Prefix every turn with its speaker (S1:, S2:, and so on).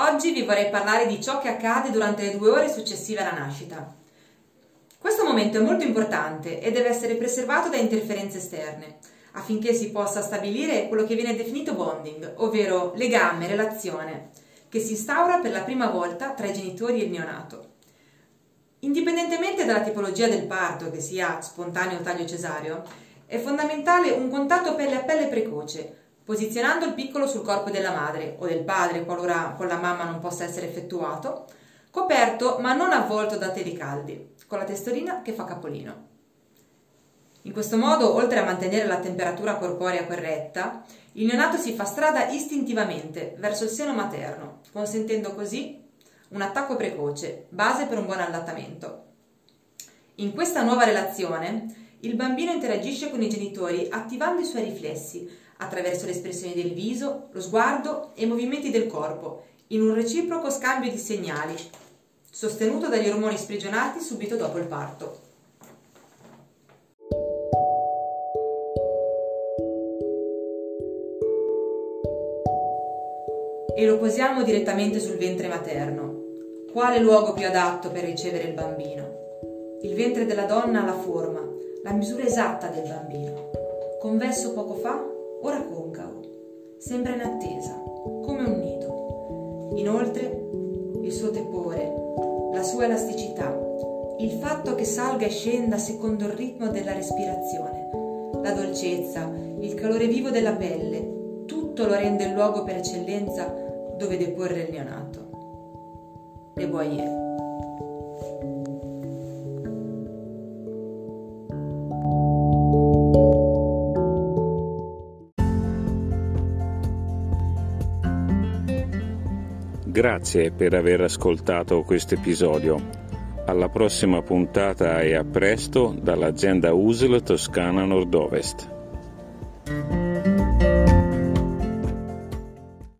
S1: Oggi vi vorrei parlare di ciò che accade durante le due ore successive alla nascita. Questo momento è molto importante e deve essere preservato da interferenze esterne, affinché si possa stabilire quello che viene definito bonding, ovvero legame, relazione, che si instaura per la prima volta tra i genitori e il neonato. Indipendentemente dalla tipologia del parto, che sia spontaneo o taglio cesareo, è fondamentale un contatto pelle a pelle precoce, posizionando il piccolo sul corpo della madre o del padre qualora con la mamma non possa essere effettuato, coperto ma non avvolto da teli caldi, con la testorina che fa capolino. In questo modo, oltre a mantenere la temperatura corporea corretta, il neonato si fa strada istintivamente verso il seno materno, consentendo così un attacco precoce, base per un buon allattamento. In questa nuova relazione, il bambino interagisce con i genitori attivando i suoi riflessi, attraverso le espressioni del viso, lo sguardo e i movimenti del corpo, in un reciproco scambio di segnali, sostenuto dagli ormoni sprigionati subito dopo il parto. E lo posiamo direttamente sul ventre materno. Quale luogo più adatto per ricevere il bambino? Il ventre della donna ha la forma, la misura esatta del bambino. Convesso poco fa ora concavo, sembra in attesa, come un nido. Inoltre, il suo tepore, la sua elasticità, il fatto che salga e scenda secondo il ritmo della respirazione, la dolcezza, il calore vivo della pelle, tutto lo rende il luogo per eccellenza dove deporre il neonato. Le boie.
S2: Grazie per aver ascoltato questo episodio. Alla prossima puntata e a presto dall'azienda USL Toscana Nord-Ovest.